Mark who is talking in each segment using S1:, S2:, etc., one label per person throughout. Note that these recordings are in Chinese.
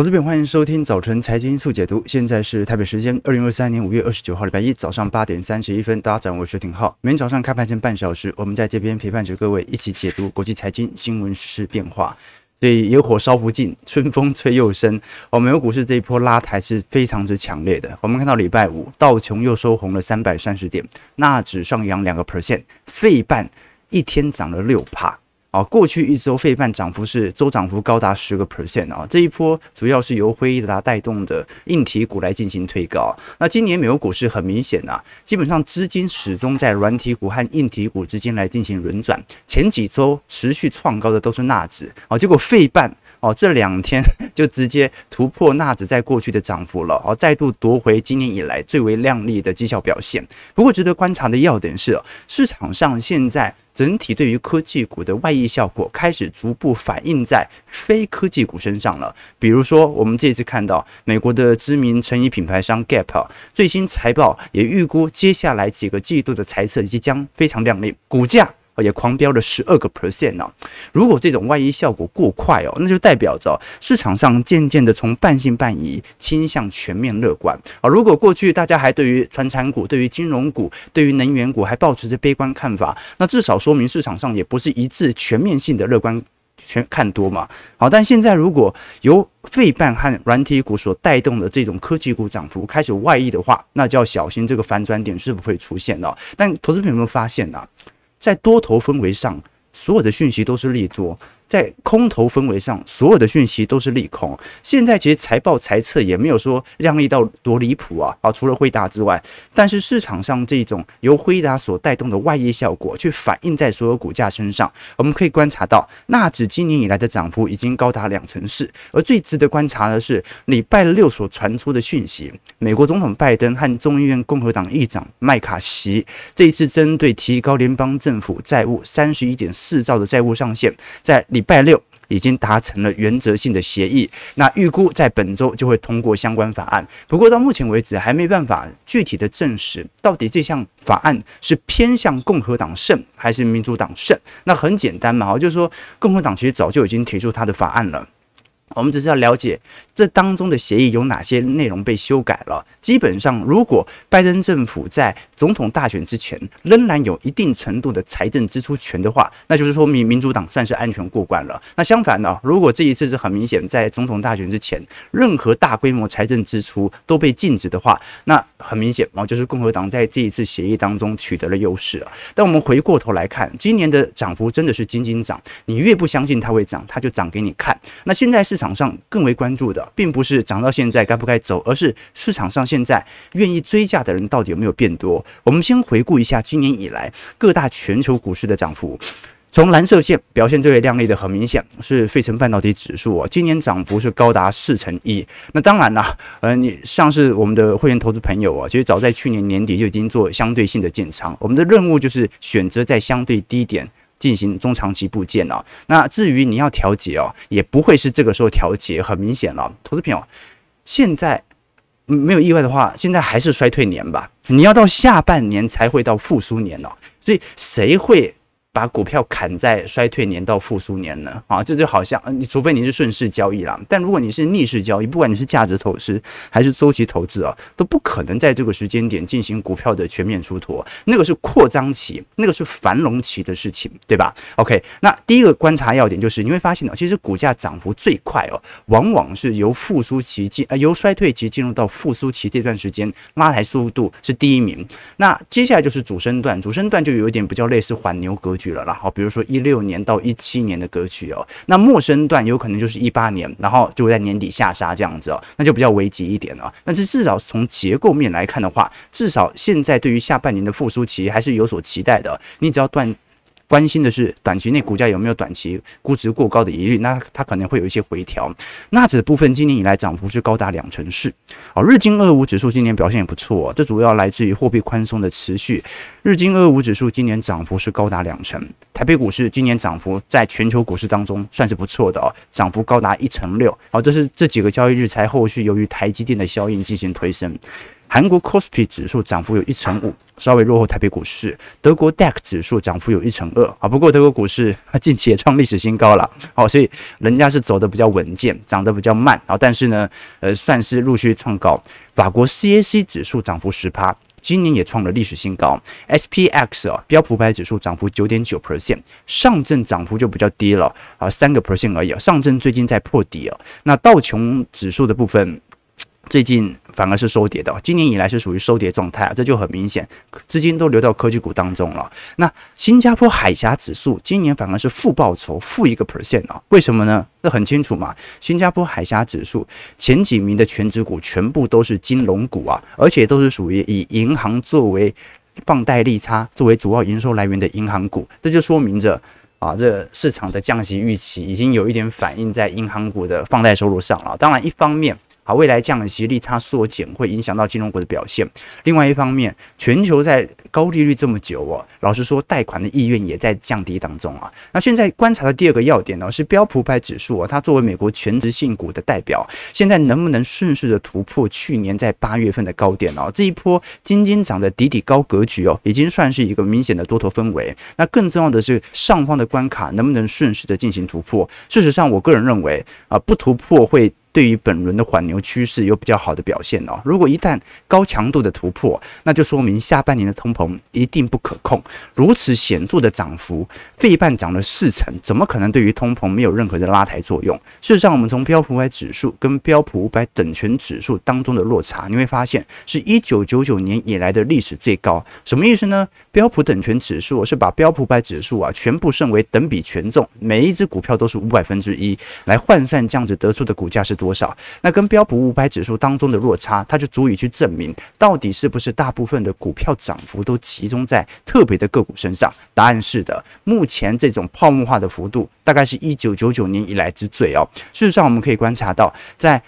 S1: 投资朋友，欢迎收听早晨财经速解读。现在是台北时间二零二三年五月二十九号礼拜一早上八点三十一分。大家好，我是廷浩。每天早上开盘前半小时，我们在这边陪伴着各位一起解读国际财经新闻、时事变化。所以野火烧不尽，春风吹又生。我们有股市这一波拉抬是非常之强烈的。我们看到礼拜五道琼又收红了三百三十点，纳指上扬两个 percent，费半一天涨了六趴。啊，过去一周费半涨幅是周涨幅高达十个 percent 啊，这一波主要是由辉达带动的硬体股来进行推高。那今年美国股市很明显啊，基本上资金始终在软体股和硬体股之间来进行轮转。前几周持续创高的都是纳指啊，结果费半哦这两天 就直接突破纳指在过去的涨幅了，哦，再度夺回今年以来最为亮丽的绩效表现。不过值得观察的要点是，市场上现在。整体对于科技股的外溢效果开始逐步反映在非科技股身上了。比如说，我们这次看到美国的知名成衣品牌商 Gap 最新财报也预估接下来几个季度的财测即将非常亮丽，股价。也狂飙了十二个 percent 呢。如果这种外溢效果过快哦，那就代表着市场上渐渐的从半信半疑倾向全面乐观啊。如果过去大家还对于传产股、对于金融股、对于能源股还抱持着悲观看法，那至少说明市场上也不是一致全面性的乐观全看多嘛。好，但现在如果由费半和软体股所带动的这种科技股涨幅开始外溢的话，那就要小心这个反转点是不会出现了。但投资朋友有没有发现呢、在多头氛围上，所有的讯息都是利多。在空头氛围上，所有的讯息都是利空。现在其实财报财测也没有说亮丽到多离谱啊啊！除了辉达之外，但是市场上这种由辉达所带动的外溢效果，却反映在所有股价身上。我们可以观察到，纳指今年以来的涨幅已经高达两成四。而最值得观察的是，礼拜六所传出的讯息，美国总统拜登和众议院共和党议长麦卡锡这一次针对提高联邦政府债务三十一点四兆的债务上限，在礼礼拜六已经达成了原则性的协议，那预估在本周就会通过相关法案。不过到目前为止还没办法具体的证实，到底这项法案是偏向共和党胜还是民主党胜。那很简单嘛，就是说共和党其实早就已经提出他的法案了。我们只是要了解这当中的协议有哪些内容被修改了。基本上，如果拜登政府在总统大选之前仍然有一定程度的财政支出权的话，那就是说明民主党算是安全过关了。那相反呢，如果这一次是很明显在总统大选之前，任何大规模财政支出都被禁止的话，那很明显啊，就是共和党在这一次协议当中取得了优势啊。但我们回过头来看，今年的涨幅真的是斤斤涨，你越不相信它会涨，它就涨给你看。那现在是。场上更为关注的，并不是涨到现在该不该走，而是市场上现在愿意追价的人到底有没有变多。我们先回顾一下今年以来各大全球股市的涨幅，从蓝色线表现最为亮丽的，很明显是费城半导体指数啊，今年涨幅是高达四成一。那当然啦，呃，你像是我们的会员投资朋友啊，其实早在去年年底就已经做相对性的建仓，我们的任务就是选择在相对低点。进行中长期布建啊，那至于你要调节哦，也不会是这个时候调节，很明显了。投资朋友，现在没有意外的话，现在还是衰退年吧？你要到下半年才会到复苏年哦，所以谁会？把股票砍在衰退年到复苏年呢？啊，这就好像你除非你是顺势交易啦，但如果你是逆势交易，不管你是价值投资还是周期投资啊，都不可能在这个时间点进行股票的全面出脱，那个是扩张期，那个是繁荣期的事情，对吧？OK，那第一个观察要点就是你会发现哦，其实股价涨幅最快哦，往往是由复苏期进呃由衰退期进入到复苏期这段时间拉抬速度是第一名。那接下来就是主升段，主升段就有一点比较类似缓牛格局了然后，比如说一六年到一七年的歌曲哦，那陌生段有可能就是一八年，然后就会在年底下杀这样子哦，那就比较危急一点了。但是至少从结构面来看的话，至少现在对于下半年的复苏期还是有所期待的。你只要断。关心的是短期内股价有没有短期估值过高的疑虑，那它可能会有一些回调。纳指部分今年以来涨幅是高达两成四。好，日经二五指数今年表现也不错，这主要来自于货币宽松的持续。日经二五指数今年涨幅是高达两成。台北股市今年涨幅在全球股市当中算是不错的哦，涨幅高达一成六。好，这是这几个交易日才后续由于台积电的效应进行推升。韩国 Kospi 指数涨幅有一成五，稍微落后台北股市。德国 DAX 指数涨幅有一成二啊，不过德国股市 近期也创历史新高了，好，所以人家是走得比较稳健，涨得比较慢啊，但是呢，呃，算是陆续创高。法国 CAC 指数涨幅十趴，今年也创了历史新高。SPX 啊，标普百指数涨幅九点九 percent，上证涨幅就比较低了啊，三个 percent 而已。上证最近在破底啊，那道琼指数的部分。最近反而是收跌的，今年以来是属于收跌状态啊，这就很明显，资金都流到科技股当中了。那新加坡海峡指数今年反而是负报酬，负一个 percent 啊，为什么呢？这很清楚嘛，新加坡海峡指数前几名的全值股全部都是金融股啊，而且都是属于以银行作为放贷利差作为主要营收来源的银行股，这就说明着啊，这市场的降息预期已经有一点反映在银行股的放贷收入上了。当然，一方面。好，未来降息利差缩减会影响到金融股的表现。另外一方面，全球在高利率这么久哦，老实说，贷款的意愿也在降低当中啊。那现在观察的第二个要点呢，是标普百指数啊，它作为美国全职性股的代表，现在能不能顺势的突破去年在八月份的高点哦？这一波金金涨的底底高格局哦，已经算是一个明显的多头氛围。那更重要的是，上方的关卡能不能顺势的进行突破？事实上，我个人认为啊，不突破会。对于本轮的缓牛趋势有比较好的表现哦。如果一旦高强度的突破，那就说明下半年的通膨一定不可控。如此显著的涨幅，费半涨了四成，怎么可能对于通膨没有任何的拉抬作用？事实上，我们从标普五百指数跟标普五百等权指数当中的落差，你会发现是一九九九年以来的历史最高。什么意思呢？标普等权指数是把标普五百指数啊全部设为等比权重，每一只股票都是五百分之一来换算，这样子得出的股价是。多少？那跟标普五百指数当中的落差，它就足以去证明到底是不是大部分的股票涨幅都集中在特别的个股身上？答案是的。目前这种泡沫化的幅度，大概是一九九九年以来之最哦。事实上，我们可以观察到，在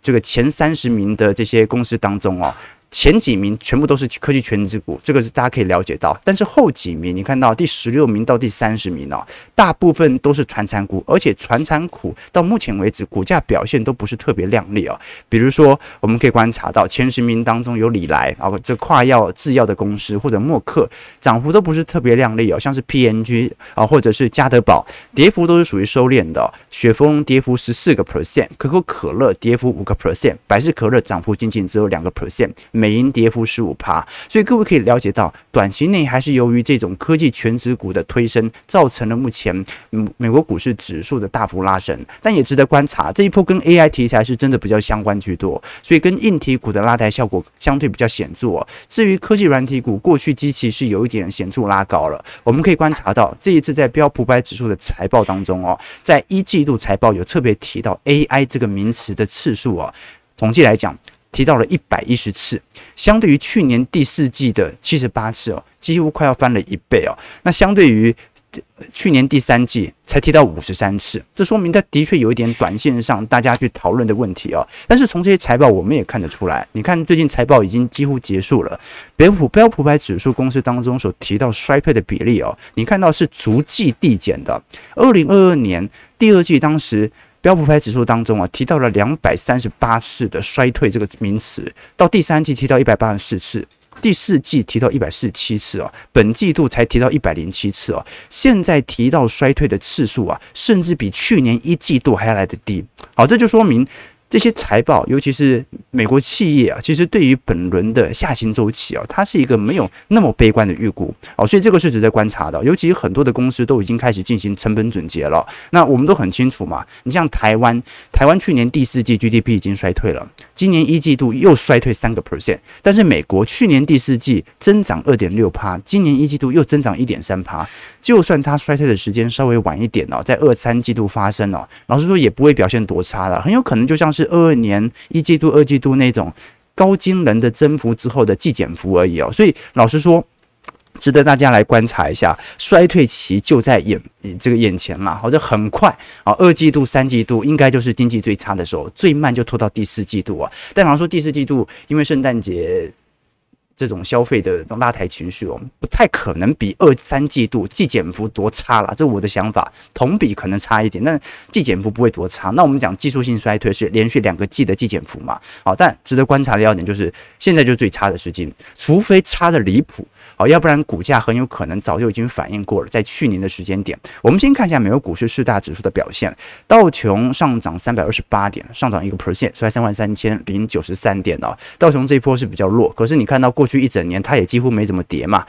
S1: 这个前三十名的这些公司当中哦。前几名全部都是科技权值股，这个是大家可以了解到。但是后几名，你看到第十六名到第三十名哦，大部分都是传产股，而且传产股到目前为止股价表现都不是特别亮丽哦。比如说，我们可以观察到前十名当中有礼来啊，这跨药制药的公司或者默克，涨幅都不是特别亮丽哦。像是 PNG 啊，或者是家得宝，跌幅都是属于收敛的。雪峰跌幅十四个 percent，可口可乐跌幅五个 percent，百事可乐涨幅仅仅只有两个 percent。美银跌幅十五趴，所以各位可以了解到，短期内还是由于这种科技全值股的推升，造成了目前嗯美国股市指数的大幅拉升。但也值得观察，这一波跟 AI 题材是真的比较相关居多，所以跟硬体股的拉抬效果相对比较显著。至于科技软体股，过去基期是有一点显著拉高了。我们可以观察到，这一次在标普百指数的财报当中哦，在一季度财报有特别提到 AI 这个名词的次数哦，统计来讲。提到了一百一十次，相对于去年第四季的七十八次哦，几乎快要翻了一倍哦。那相对于去年第三季才提到五十三次，这说明它的确有一点短线上大家去讨论的问题哦。但是从这些财报我们也看得出来，你看最近财报已经几乎结束了，标普标普百指数公司当中所提到衰退的比例哦，你看到是逐季递减的。二零二二年第二季当时。标普百指数当中啊，提到了两百三十八次的衰退这个名词，到第三季提到一百八十四次，第四季提到一百四十七次哦，本季度才提到一百零七次哦，现在提到衰退的次数啊，甚至比去年一季度还要来得低。好，这就说明。这些财报，尤其是美国企业啊，其实对于本轮的下行周期啊，它是一个没有那么悲观的预估哦，所以这个是值得观察的。尤其很多的公司都已经开始进行成本总结了。那我们都很清楚嘛，你像台湾，台湾去年第四季 GDP 已经衰退了，今年一季度又衰退三个 percent，但是美国去年第四季增长二点六趴，今年一季度又增长一点三趴。就算它衰退的时间稍微晚一点哦，在二三季度发生哦，老实说也不会表现多差了，很有可能就像。是二二年一季度、二季度那种高惊人的增幅之后的季减幅而已哦，所以老实说，值得大家来观察一下，衰退期就在眼这个眼前嘛，好，这很快啊，二季度、三季度应该就是经济最差的时候，最慢就拖到第四季度啊。但好像说第四季度因为圣诞节。这种消费的拉抬情绪哦，不太可能比二三季度季减幅多差了，这我的想法。同比可能差一点，但季减幅不会多差。那我们讲技术性衰退是连续两个季的季减幅嘛？好，但值得观察的要点就是，现在就是最差的时机，除非差的离谱，好，要不然股价很有可能早就已经反应过了，在去年的时间点。我们先看一下美国股市四大指数的表现，道琼上涨三百二十八点，上涨一个 percent，收在三万三千零九十三点哦。道琼这一波是比较弱，可是你看到过。去一整年，它也几乎没怎么跌嘛。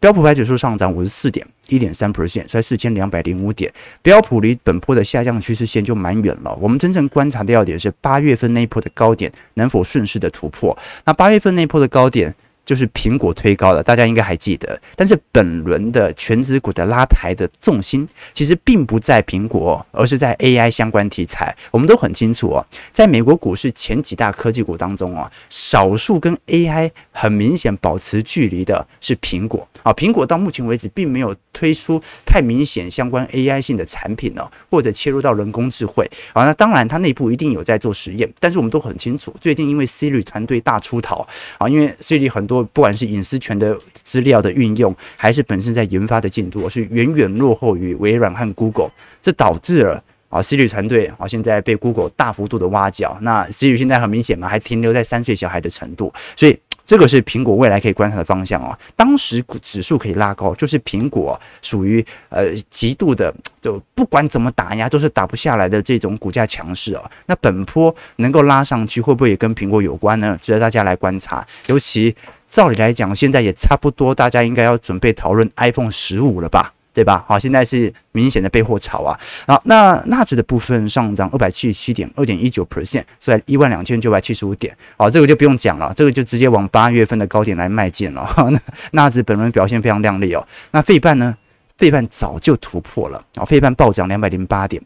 S1: 标普白指数上涨五十四点，一点三 percent，在四千两百零五点。标普离本波的下降趋势线就蛮远了。我们真正观察的要点是八月份那一波的高点能否顺势的突破。那八月份那一波的高点。就是苹果推高了，大家应该还记得。但是本轮的全指股的拉抬的重心，其实并不在苹果，而是在 AI 相关题材。我们都很清楚哦，在美国股市前几大科技股当中啊，少数跟 AI 很明显保持距离的是苹果啊。苹果到目前为止并没有推出太明显相关 AI 性的产品呢，或者切入到人工智慧啊。那当然，它内部一定有在做实验，但是我们都很清楚，最近因为 Siri 团队大出逃啊，因为 Siri 很多。不管是隐私权的资料的运用，还是本身在研发的进度，是远远落后于微软和 Google，这导致了啊，Siri 团队啊现在被 Google 大幅度的挖角。那 Siri 现在很明显嘛，还停留在三岁小孩的程度，所以。这个是苹果未来可以观察的方向哦。当时指数可以拉高，就是苹果属于呃极度的，就不管怎么打压都是打不下来的这种股价强势哦。那本坡能够拉上去，会不会也跟苹果有关呢？值得大家来观察。尤其照理来讲，现在也差不多，大家应该要准备讨论 iPhone 十五了吧？对吧？好，现在是明显的备货潮啊。好，那纳指的部分上涨二百七十七点，二点一九 percent，是在一万两千九百七十五点。好，这个就不用讲了，这个就直接往八月份的高点来迈进了。那纳指本轮表现非常亮丽哦。那费半呢？费半早就突破了啊，费半暴涨两百零八点。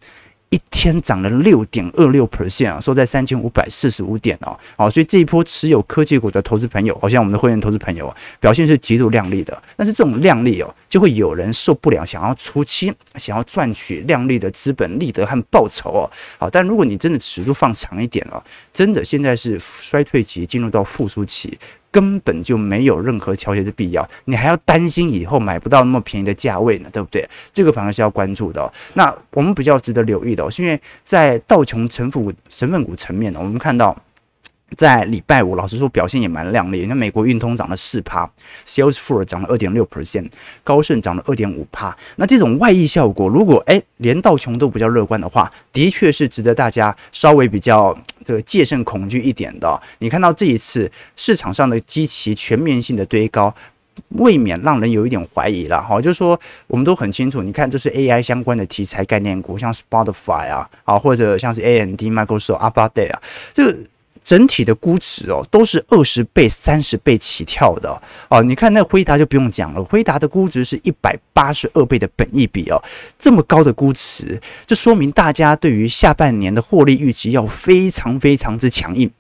S1: 一天涨了六点二六 percent 啊，收在三千五百四十五点哦，好，所以这一波持有科技股的投资朋友，好像我们的会员投资朋友，表现是极度亮丽的。但是这种亮丽哦，就会有人受不了，想要出清，想要赚取亮丽的资本利得和报酬哦。好，但如果你真的尺度放长一点哦，真的现在是衰退期进入到复苏期。根本就没有任何调节的必要，你还要担心以后买不到那么便宜的价位呢，对不对？这个反而是要关注的。那我们比较值得留意的，是因为在道琼成分成分股层面呢，我们看到。在礼拜五，老实说表现也蛮亮丽。那美国运通涨了四趴，Salesforce 涨了二点六 percent，高盛涨了二点五趴。那这种外溢效果，如果诶连道琼都比较乐观的话，的确是值得大家稍微比较这个戒慎恐惧一点的。你看到这一次市场上的极其全面性的堆高，未免让人有一点怀疑了。哈，就是说我们都很清楚，你看这是 AI 相关的题材概念股，像 Spotify 啊，啊或者像是 AMD、Microsoft、Alphabet 啊，这个。整体的估值哦，都是二十倍、三十倍起跳的哦。你看那辉达就不用讲了，辉达的估值是一百八十二倍的本益比哦，这么高的估值，这说明大家对于下半年的获利预期要非常非常之强硬。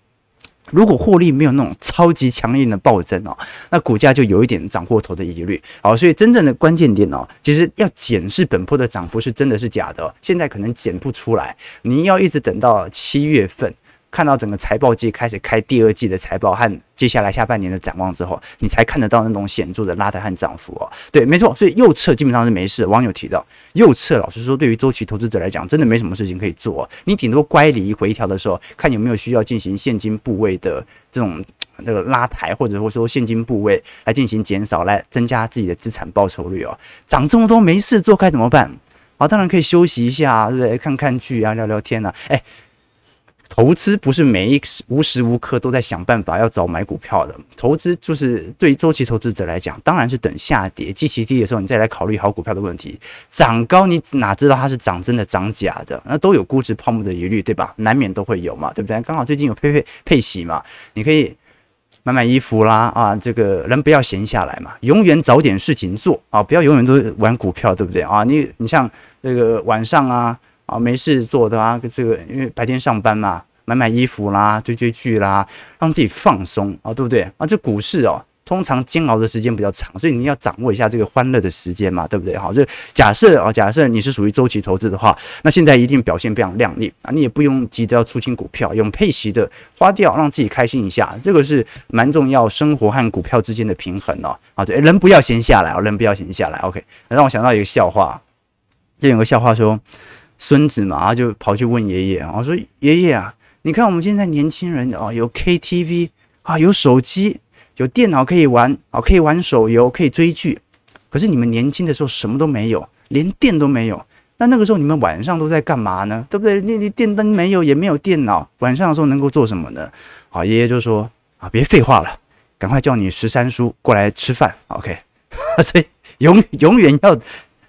S1: 如果获利没有那种超级强硬的暴增哦，那股价就有一点涨过头的疑虑。好，所以真正的关键点哦，其实要检视本波的涨幅是真的是假的，现在可能检不出来，你要一直等到七月份。看到整个财报季开始开第二季的财报和接下来下半年的展望之后，你才看得到那种显著的拉抬和涨幅哦。对，没错，所以右侧基本上是没事。网友提到右侧，老实说，对于周期投资者来讲，真的没什么事情可以做。你顶多乖离回调的时候，看有没有需要进行现金部位的这种这个拉抬，或者说现金部位来进行减少，来增加自己的资产报酬率哦。涨这么多没事做该怎么办？啊，当然可以休息一下，对不对？看看剧啊，聊聊天啊，哎。投资不是每一时无时无刻都在想办法要找买股票的，投资就是对周期投资者来讲，当然是等下跌、基期低的时候，你再来考虑好股票的问题。涨高你哪知道它是涨真的涨假的？那都有估值泡沫的疑虑，对吧？难免都会有嘛，对不对？刚好最近有配配配息嘛，你可以买买衣服啦啊，这个人不要闲下来嘛，永远找点事情做啊，不要永远都玩股票，对不对啊？你你像那个晚上啊。啊，没事做的啊，这个因为白天上班嘛，买买衣服啦，追追剧啦，让自己放松啊，对不对啊？这股市哦，通常煎熬的时间比较长，所以你要掌握一下这个欢乐的时间嘛，对不对？好，就假设啊，假设你是属于周期投资的话，那现在一定表现非常亮丽啊，你也不用急着要出清股票，用配息的花掉，让自己开心一下，这个是蛮重要，生活和股票之间的平衡哦。啊，对，人不要闲下来哦，人不要闲下来。OK，让我想到一个笑话，就有个笑话说，孙子嘛，就跑去问爷爷啊，说爷爷啊，你看我们现在年轻人啊，有 KTV 啊，有手机。有电脑可以玩啊，可以玩手游，可以追剧。可是你们年轻的时候什么都没有，连电都没有。那那个时候你们晚上都在干嘛呢？对不对？你你电灯没有，也没有电脑，晚上的时候能够做什么呢？啊，爷爷就说啊，别废话了，赶快叫你十三叔过来吃饭。OK，所以永永远要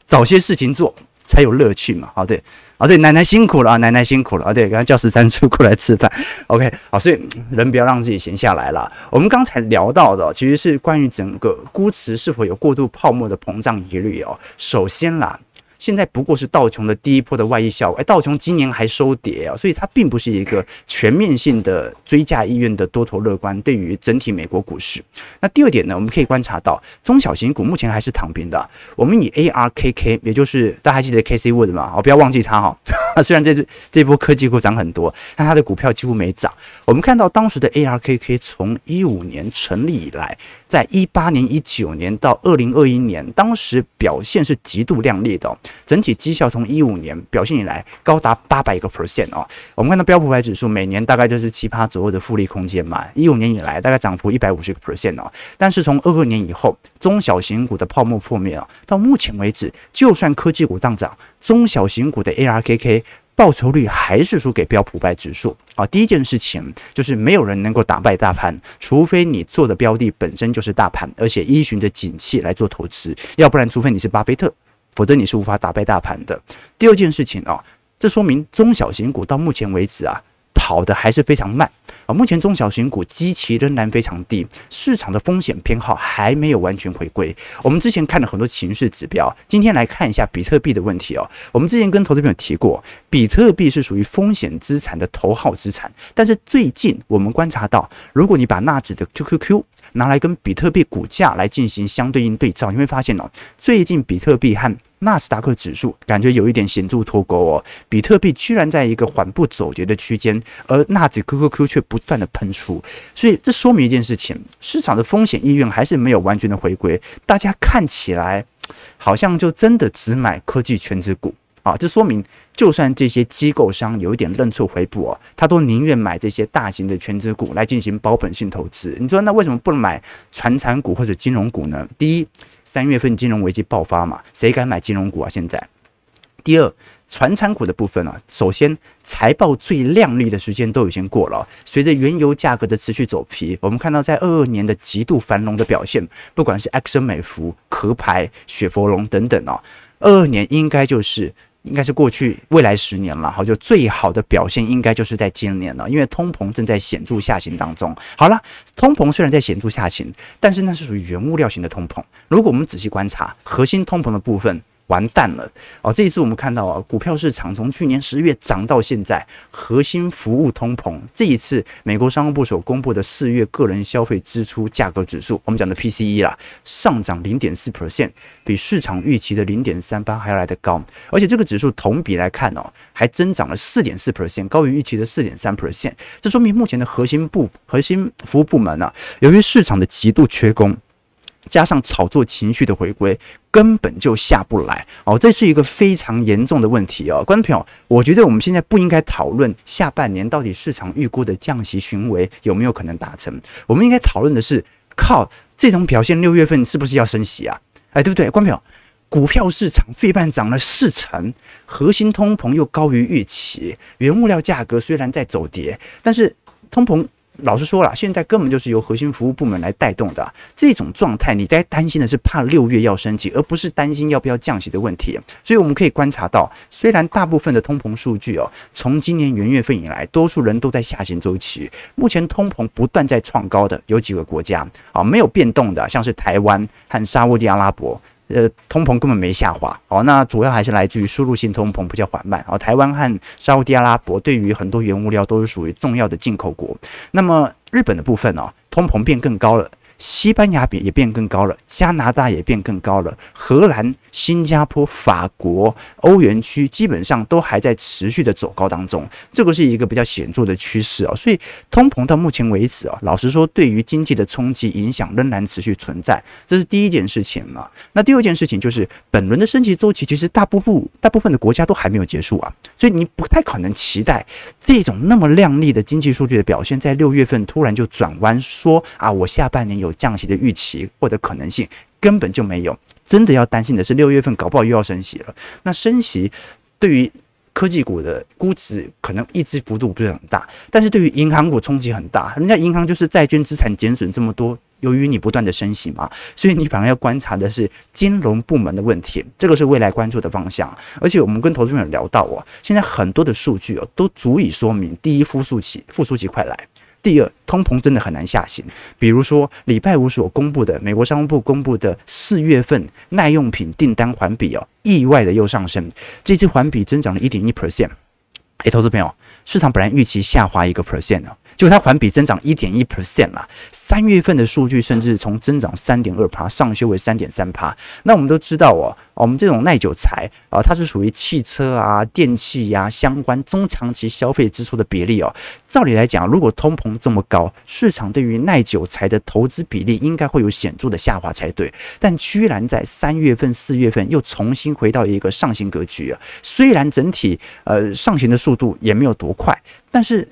S1: 找些事情做。才有乐趣嘛，好对，好对，奶奶辛苦了啊，奶奶辛苦了啊，对，刚刚叫十三叔过来吃饭，OK，好，所以人不要让自己闲下来了。我们刚才聊到的其实是关于整个估值是否有过度泡沫的膨胀疑虑哦。首先啦。现在不过是道琼的第一波的外溢效果，哎，道琼今年还收跌啊，所以它并不是一个全面性的追价意愿的多头乐观，对于整体美国股市。那第二点呢，我们可以观察到中小型股目前还是躺平的。我们以 ARKK，也就是大家还记得 KC Wood 吗，哦，不要忘记它哈。虽然这次这波科技股涨很多，但它的股票几乎没涨。我们看到当时的 ARKK 从一五年成立以来，在一八年、一九年到二零二一年，当时表现是极度亮丽的。整体绩效从一五年表现以来高达八百个 percent 哦。我们看到标普百指数每年大概就是七趴左右的复利空间嘛。一五年以来大概涨幅一百五十个 percent 哦。但是从二二年以后，中小型股的泡沫破灭啊，到目前为止，就算科技股大涨，中小型股的 ARKK。报酬率还是输给标普百指数啊！第一件事情就是没有人能够打败大盘，除非你做的标的本身就是大盘，而且依循着景气来做投资，要不然，除非你是巴菲特，否则你是无法打败大盘的。第二件事情啊，这说明中小型股到目前为止啊，跑得还是非常慢。啊，目前中小型股基期仍然非常低，市场的风险偏好还没有完全回归。我们之前看了很多情绪指标，今天来看一下比特币的问题哦。我们之前跟投资朋友提过，比特币是属于风险资产的头号资产，但是最近我们观察到，如果你把纳指的 QQQ 拿来跟比特币股价来进行相对应对照，你会发现哦，最近比特币和纳斯达克指数感觉有一点显著脱钩哦，比特币居然在一个缓步走跌的区间，而纳指 QQQ 却不断的喷出，所以这说明一件事情，市场的风险意愿还是没有完全的回归，大家看起来好像就真的只买科技全值股。啊，这说明，就算这些机构商有一点认错回补哦，他都宁愿买这些大型的全值股来进行保本性投资。你说那为什么不能买传产股或者金融股呢？第一，三月份金融危机爆发嘛，谁敢买金融股啊？现在，第二，传产股的部分啊，首先财报最亮丽的时间都已经过了，随着原油价格的持续走皮，我们看到在二二年的极度繁荣的表现，不管是埃克森美孚、壳牌、雪佛龙等等哦，二二年应该就是。应该是过去未来十年了，好，就最好的表现应该就是在今年了，因为通膨正在显著下行当中。好了，通膨虽然在显著下行，但是那是属于原物料型的通膨。如果我们仔细观察核心通膨的部分。完蛋了哦！这一次我们看到啊，股票市场从去年十月涨到现在，核心服务通膨。这一次美国商务部所公布的四月个人消费支出价格指数，我们讲的 PCE 啦，上涨零点四 percent，比市场预期的零点三八还要来得高。而且这个指数同比来看哦，还增长了四点四 percent，高于预期的四点三 percent。这说明目前的核心部核心服务部门啊，由于市场的极度缺工。加上炒作情绪的回归，根本就下不来哦，这是一个非常严重的问题哦。观众朋友，我觉得我们现在不应该讨论下半年到底市场预估的降息行为有没有可能达成，我们应该讨论的是，靠这种表现，六月份是不是要升息啊？哎，对不对？观众朋友，股票市场费半涨了四成，核心通膨又高于预期，原物料价格虽然在走跌，但是通膨。老实说了，现在根本就是由核心服务部门来带动的这种状态，你该担心的是怕六月要升息，而不是担心要不要降息的问题。所以我们可以观察到，虽然大部分的通膨数据哦，从今年元月份以来，多数人都在下行周期。目前通膨不断在创高的有几个国家啊，没有变动的，像是台湾和沙乌地阿拉伯。呃，通膨根本没下滑，哦，那主要还是来自于输入性通膨比较缓慢，哦，台湾和沙乌地阿拉伯对于很多原物料都是属于重要的进口国。那么日本的部分呢，通膨变更高了。西班牙比也变更高了，加拿大也变更高了，荷兰、新加坡、法国、欧元区基本上都还在持续的走高当中，这个是一个比较显著的趋势啊。所以通膨到目前为止啊，老实说，对于经济的冲击影响仍然持续存在，这是第一件事情嘛。那第二件事情就是，本轮的升级周期其实大部分大部分的国家都还没有结束啊，所以你不太可能期待这种那么亮丽的经济数据的表现，在六月份突然就转弯说啊，我下半年有降息的预期或者可能性根本就没有，真的要担心的是六月份搞不好又要升息了。那升息对于科技股的估值可能抑制幅度不是很大，但是对于银行股冲击很大。人家银行就是债券资产减损这么多，由于你不断的升息嘛，所以你反而要观察的是金融部门的问题，这个是未来关注的方向。而且我们跟投资朋友聊到哦，现在很多的数据哦都足以说明，第一复苏期复苏期快来。第二，通膨真的很难下行。比如说，礼拜五所公布的美国商务部公布的四月份耐用品订单环比哦，意外的又上升，这次环比增长了一点一 percent。哎，投资朋友，市场本来预期下滑一个 percent 呢。就它环比增长一点一 percent 啦，三月份的数据甚至从增长三点二趴上修为三点三趴。那我们都知道哦，我们这种耐久材啊，它是属于汽车啊、电器呀、相关中长期消费支出的比例哦。照理来讲，如果通膨这么高，市场对于耐久材的投资比例应该会有显著的下滑才对。但居然在三月份、四月份又重新回到一个上行格局啊。虽然整体呃上行的速度也没有多快，但是。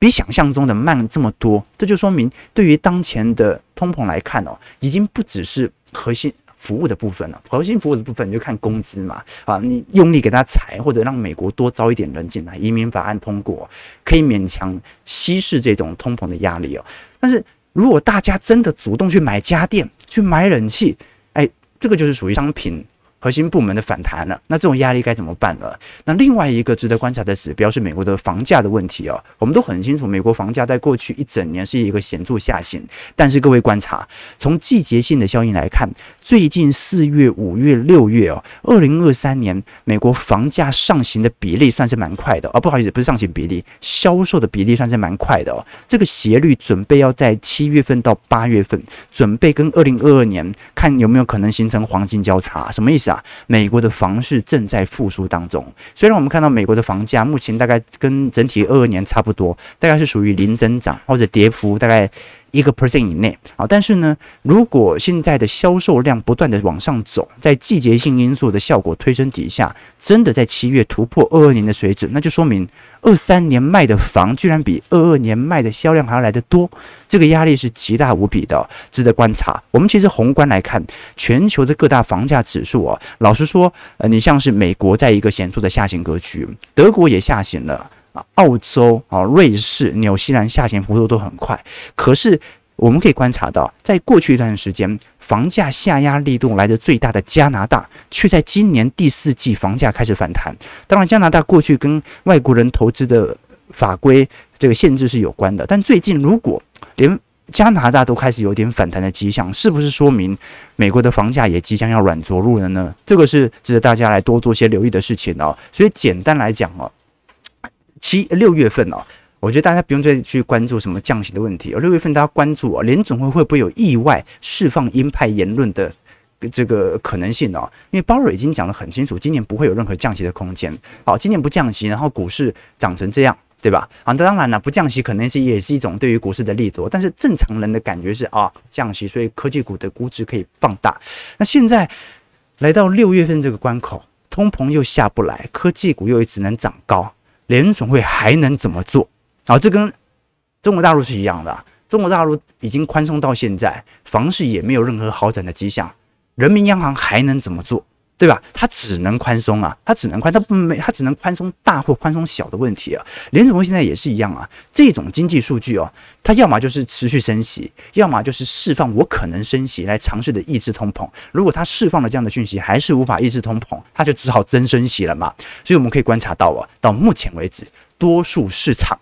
S1: 比想象中的慢这么多，这就说明对于当前的通膨来看哦，已经不只是核心服务的部分了。核心服务的部分你就看工资嘛，啊，你用力给他裁，或者让美国多招一点人进来，移民法案通过，可以勉强稀释这种通膨的压力哦。但是如果大家真的主动去买家电、去买冷气，哎，这个就是属于商品。核心部门的反弹了，那这种压力该怎么办呢？那另外一个值得观察的指标是美国的房价的问题哦。我们都很清楚，美国房价在过去一整年是一个显著下行，但是各位观察，从季节性的效应来看，最近四月、五月、六月哦，二零二三年美国房价上行的比例算是蛮快的哦。不好意思，不是上行比例，销售的比例算是蛮快的哦。这个斜率准备要在七月份到八月份，准备跟二零二二年看有没有可能形成黄金交叉，什么意思？美国的房市正在复苏当中。虽然我们看到美国的房价目前大概跟整体二二年差不多，大概是属于零增长或者跌幅大概一个 percent 以内啊。但是呢，如果现在的销售量不断的往上走，在季节性因素的效果推升底下，真的在七月突破二二年的水准，那就说明二三年卖的房居然比二二年卖的销量还要来得多。这个压力是极大无比的，值得观察。我们其实宏观来看，全球的各大房价指数啊，老实说，呃，你像是美国在一个显著的下行格局，德国也下行了，澳洲啊、瑞士、纽西兰下行幅度都很快。可是我们可以观察到，在过去一段时间，房价下压力度来得最大的加拿大，却在今年第四季房价开始反弹。当然，加拿大过去跟外国人投资的法规这个限制是有关的，但最近如果连加拿大都开始有点反弹的迹象，是不是说明美国的房价也即将要软着陆了呢？这个是值得大家来多做些留意的事情哦。所以简单来讲哦，七六月份哦，我觉得大家不用再去关注什么降息的问题，而六月份大家关注哦，联总会会不会有意外释放鹰派言论的这个可能性哦？因为鲍尔已经讲得很清楚，今年不会有任何降息的空间。好，今年不降息，然后股市涨成这样。对吧？啊，当然了，不降息可能是也是一种对于股市的利多，但是正常人的感觉是啊，降息，所以科技股的估值可以放大。那现在来到六月份这个关口，通膨又下不来，科技股又只能涨高，联准会还能怎么做？啊，这跟中国大陆是一样的，中国大陆已经宽松到现在，房市也没有任何好转的迹象，人民央行还能怎么做？对吧？它只能宽松啊，它只能宽，它没，它只能宽松大或宽松小的问题啊。联储会现在也是一样啊，这种经济数据哦，它要么就是持续升息，要么就是释放我可能升息来尝试的抑制通膨。如果它释放了这样的讯息还是无法抑制通膨，它就只好增升息了嘛。所以我们可以观察到啊，到目前为止，多数市场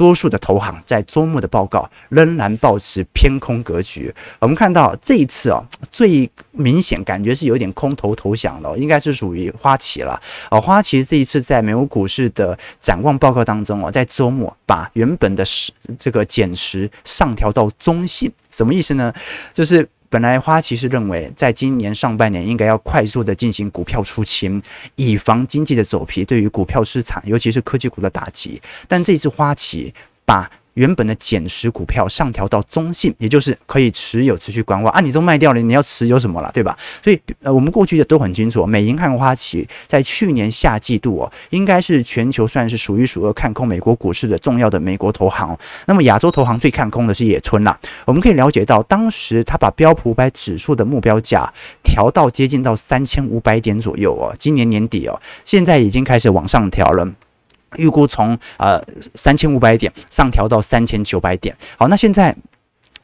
S1: 多数的投行在周末的报告仍然保持偏空格局。我们看到这一次哦，最明显感觉是有点空头投降了，应该是属于花旗了。哦，花旗这一次在美国股市的展望报告当中哦，在周末把原本的这个减持上调到中性，什么意思呢？就是。本来花旗是认为，在今年上半年应该要快速的进行股票出清，以防经济的走皮对于股票市场，尤其是科技股的打击。但这次花旗把原本的减持股票上调到中性，也就是可以持有、持续观望啊。你都卖掉了，你要持有什么了，对吧？所以呃，我们过去的都很清楚，美银和花旗在去年夏季度哦，应该是全球算是数一数二看空美国股市的重要的美国投行。那么亚洲投行最看空的是野村啦。我们可以了解到，当时他把标普五百指数的目标价调到接近到三千五百点左右哦，今年年底哦，现在已经开始往上调了。预估从呃三千五百点上调到三千九百点。好，那现在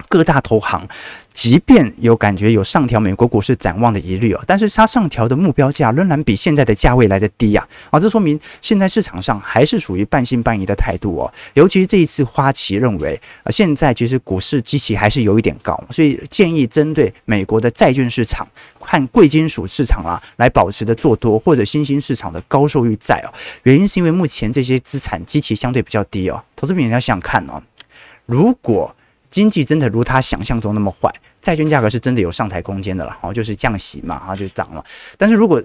S1: 各大投行即便有感觉有上调美国股市展望的疑虑哦，但是它上调的目标价仍然比现在的价位来得低呀。啊，这说明现在市场上还是属于半信半疑的态度哦。尤其是这一次花旗认为，呃，现在其实股市基期还是有一点高，所以建议针对美国的债券市场。看贵金属市场啊，来保持的做多或者新兴市场的高收益债哦。原因是因为目前这些资产基期相对比较低哦。投资品你要想想看哦，如果经济真的如他想象中那么坏，债券价格是真的有上台空间的了，哦，就是降息嘛，然后就涨了。但是如果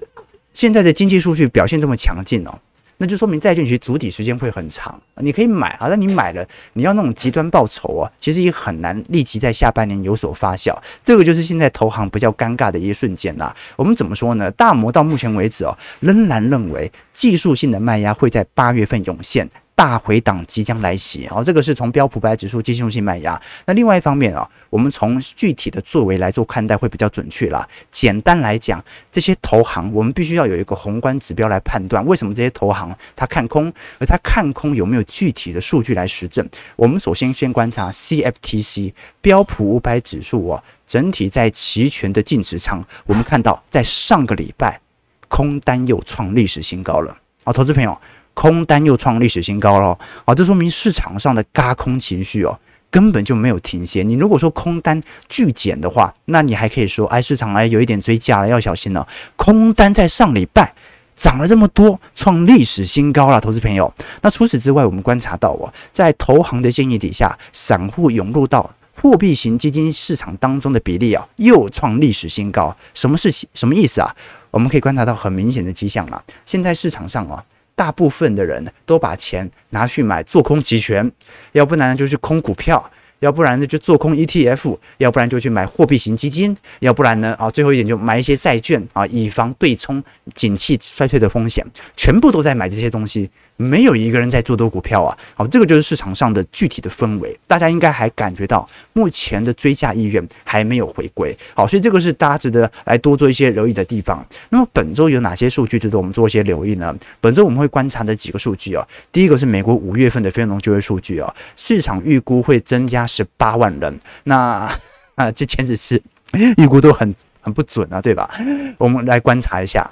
S1: 现在的经济数据表现这么强劲哦。那就说明债券其实筑底时间会很长，你可以买啊，但你买了，你要那种极端报酬啊，其实也很难立即在下半年有所发酵。这个就是现在投行比较尴尬的一个瞬间呐。我们怎么说呢？大摩到目前为止哦，仍然认为技术性的卖压会在八月份涌现。大回档即将来袭，好，这个是从标普五百指数技术性卖压。那另外一方面啊，我们从具体的作为来做看待会比较准确啦。简单来讲，这些投行我们必须要有一个宏观指标来判断，为什么这些投行他看空，而他看空有没有具体的数据来实证？我们首先先观察 CFTC 标普五百指数啊，整体在期权的净持仓，我们看到在上个礼拜空单又创历史新高了。好，投资朋友。空单又创历史新高了，啊，这说明市场上的轧空情绪哦，根本就没有停歇。你如果说空单巨减的话，那你还可以说，哎，市场哎有一点追价了，要小心了。空单在上礼拜涨了这么多，创历史新高了，投资朋友。那除此之外，我们观察到哦，在投行的建议底下，散户涌入到货币型基金市场当中的比例啊，又创历史新高。什么事情？什么意思啊？我们可以观察到很明显的迹象啊，现在市场上啊。大部分的人都把钱拿去买做空期权，要不然就去空股票，要不然呢就做空 ETF，要不然就去买货币型基金，要不然呢啊最后一点就买一些债券啊，以防对冲景气衰退的风险，全部都在买这些东西。没有一个人在做多股票啊！好，这个就是市场上的具体的氛围，大家应该还感觉到目前的追价意愿还没有回归。好，所以这个是大家值得来多做一些留意的地方。那么本周有哪些数据值得我们做一些留意呢？本周我们会观察的几个数据啊，第一个是美国五月份的非农就业数据啊，市场预估会增加十八万人。那啊，这简直是 预估都很很不准啊，对吧？我们来观察一下，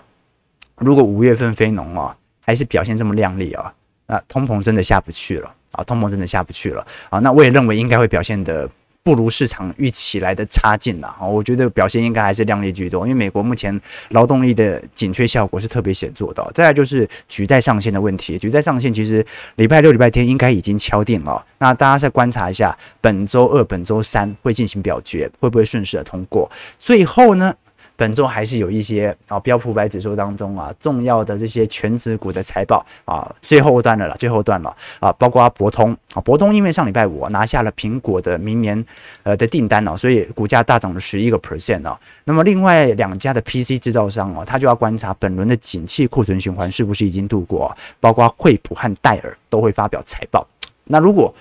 S1: 如果五月份非农啊。还是表现这么亮丽啊，那通膨真的下不去了啊，通膨真的下不去了啊，那我也认为应该会表现得不如市场预期来的差劲了啊，我觉得表现应该还是亮丽居多，因为美国目前劳动力的紧缺效果是特别显著的。再来就是举债上限的问题，举债上限其实礼拜六、礼拜天应该已经敲定了，那大家再观察一下，本周二、本周三会进行表决，会不会顺势的通过？最后呢？本周还是有一些啊，标普百指数当中啊，重要的这些全值股的财报啊，最后段了了，最后段了啊，包括博通啊，博通因为上礼拜五拿下了苹果的明年呃的订单哦，所以股价大涨了十一个 percent 哦。那么另外两家的 PC 制造商哦，他就要观察本轮的景气库存循环是不是已经度过，包括惠普和戴尔都会发表财报。那如果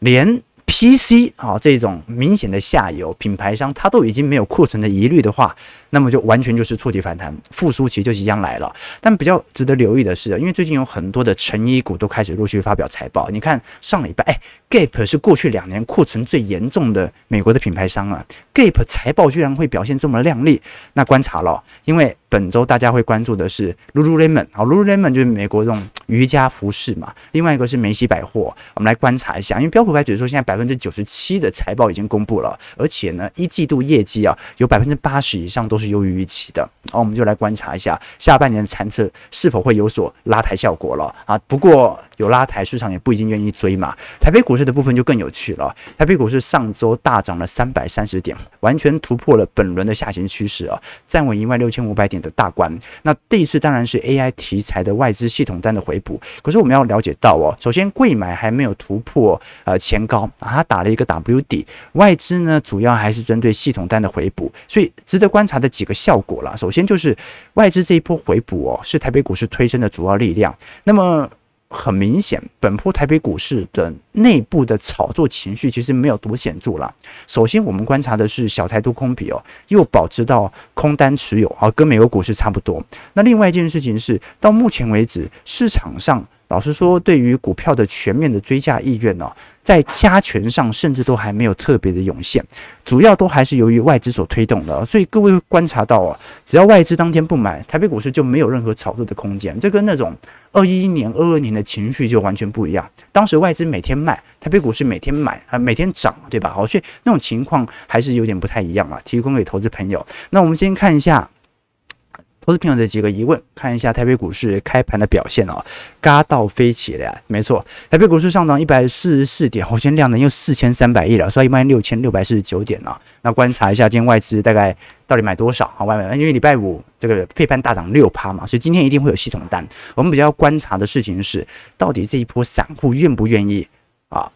S1: 连 PC 啊这种明显的下游品牌商，它都已经没有库存的疑虑的话，那么就完全就是触底反弹，复苏期就即将来了。但比较值得留意的是，因为最近有很多的成衣股都开始陆续发表财报。你看上礼拜，哎，Gap 是过去两年库存最严重的美国的品牌商啊，Gap 财报居然会表现这么靓丽，那观察了，因为本周大家会关注的是 Lululemon 好，Lululemon 就是美国这种瑜伽服饰嘛，另外一个是梅西百货，我们来观察一下，因为标普百指数现在百分之九十七的财报已经公布了，而且呢一季度业绩啊有百分之八十以上都是优于预期的，好，我们就来观察一下下半年的财测是否会有所拉抬效果了。啊，不过有拉抬市场也不一定愿意追嘛，台北股市。的部分就更有趣了。台北股市上周大涨了三百三十点，完全突破了本轮的下行趋势啊，站稳一万六千五百点的大关。那这一次当然是 AI 题材的外资系统单的回补。可是我们要了解到哦，首先柜买还没有突破呃前高啊，它打了一个 W 底。外资呢主要还是针对系统单的回补，所以值得观察的几个效果啦。首先就是外资这一波回补哦，是台北股市推升的主要力量。那么很明显，本波台北股市的内部的炒作情绪其实没有多显著了。首先，我们观察的是小台都空比哦，又保持到空单持有啊，跟美国股市差不多。那另外一件事情是，到目前为止，市场上。老实说，对于股票的全面的追价意愿呢，在加权上甚至都还没有特别的涌现，主要都还是由于外资所推动的。所以各位观察到啊，只要外资当天不买，台北股市就没有任何炒作的空间。这跟那种二一年、二二年的情绪就完全不一样。当时外资每天卖，台北股市每天买啊，每天涨，对吧？好，所以那种情况还是有点不太一样啊。提供给投资朋友。那我们先看一下。投资朋友的几个疑问，看一下台北股市开盘的表现哦，嘎到飞起的呀，没错，台北股市上涨一百四十四点，好像量能又四千三百亿了，所以一万六千六百四十九点了。那观察一下今天外资大概到底买多少？好，外面因为礼拜五这个费半大涨六趴嘛，所以今天一定会有系统单。我们比较观察的事情是，到底这一波散户愿不愿意啊？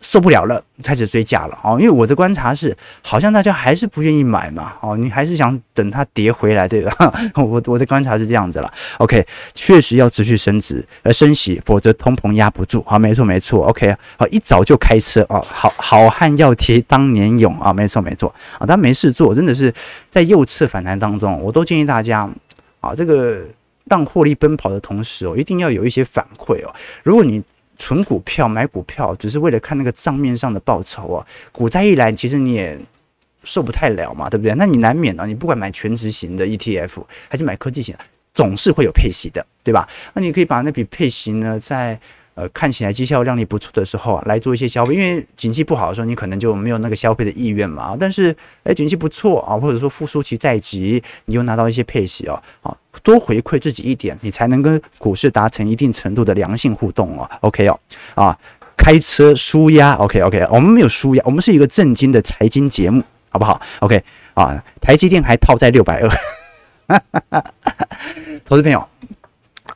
S1: 受不了了，开始追价了哦。因为我的观察是，好像大家还是不愿意买嘛哦，你还是想等它跌回来对吧？我我的观察是这样子了。OK，确实要持续升值呃升息，否则通膨压不住。好，没错没错。OK，好，一早就开车哦，好好汉要提当年勇啊，没错没错啊，但没事做，真的是在右侧反弹当中，我都建议大家啊，这个让获利奔跑的同时哦，一定要有一些反馈哦。如果你纯股票买股票，只是为了看那个账面上的报酬啊！股灾一来，其实你也受不太了嘛，对不对？那你难免呢，你不管买全值型的 ETF 还是买科技型，总是会有配息的，对吧？那你可以把那笔配息呢，在呃看起来绩效亮丽不错的时候啊，来做一些消费，因为景气不好的时候，你可能就没有那个消费的意愿嘛。但是哎，景气不错啊，或者说复苏期在即，你又拿到一些配息啊，啊。多回馈自己一点，你才能跟股市达成一定程度的良性互动哦。OK 哦，啊，开车舒压，OK OK，我们没有舒压，我们是一个正经的财经节目，好不好？OK 啊，台积电还套在六百二，投资朋友，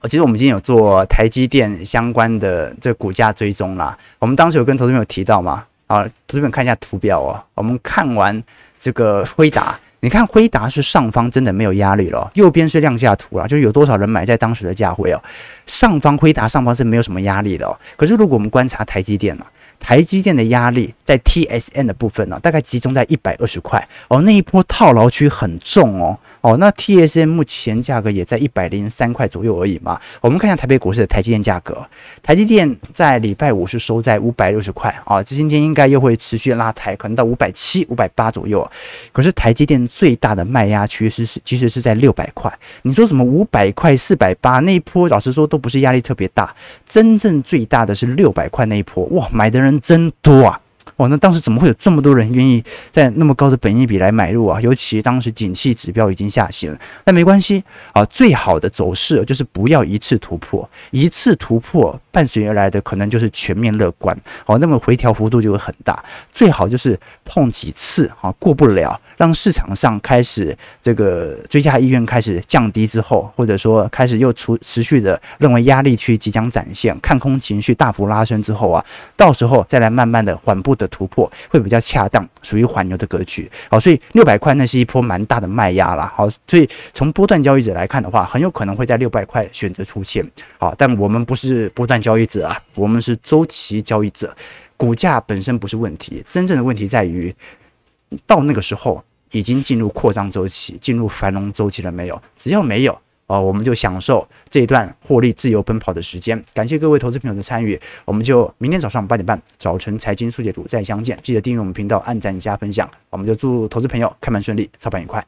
S1: 其实我们今天有做台积电相关的这股价追踪啦。我们当时有跟投资朋友提到嘛，啊，投资朋友看一下图表哦，我们看完这个辉达。你看辉达是上方真的没有压力了，右边是量价图啊，就是有多少人买在当时的价位哦。上方辉达上方是没有什么压力的哦。可是如果我们观察台积电呢，台积电的压力在 TSM 的部分呢，大概集中在一百二十块哦，那一波套牢区很重哦。哦，那 TSM 目前价格也在一百零三块左右而已嘛。我们看一下台北股市的台积电价格，台积电在礼拜五是收在五百六十块啊，这今天应该又会持续拉抬，可能到五百七、五百八左右。可是台积电最大的卖压区是是其实是在六百块。你说什么五百块、四百八那一波，老实说都不是压力特别大，真正最大的是六百块那一波，哇，买的人真多啊！哦，那当时怎么会有这么多人愿意在那么高的本益比来买入啊？尤其当时景气指标已经下行，但没关系啊。最好的走势就是不要一次突破，一次突破伴随而来的可能就是全面乐观。哦，那么回调幅度就会很大。最好就是碰几次啊，过不了，让市场上开始这个追加意愿开始降低之后，或者说开始又持持续的认为压力区即将展现，看空情绪大幅拉升之后啊，到时候再来慢慢的缓步的突破会比较恰当，属于缓牛的格局。好，所以六百块那是一波蛮大的卖压了。好，所以从波段交易者来看的话，很有可能会在六百块选择出现。好，但我们不是波段交易者啊，我们是周期交易者。股价本身不是问题，真正的问题在于到那个时候已经进入扩张周期、进入繁荣周期了没有？只要没有，哦，我们就享受这一段获利自由奔跑的时间。感谢各位投资朋友的参与，我们就明天早上八点半早晨财经速解读再相见。记得订阅我们频道，按赞加分享。我们就祝投资朋友开门顺利，操盘愉快。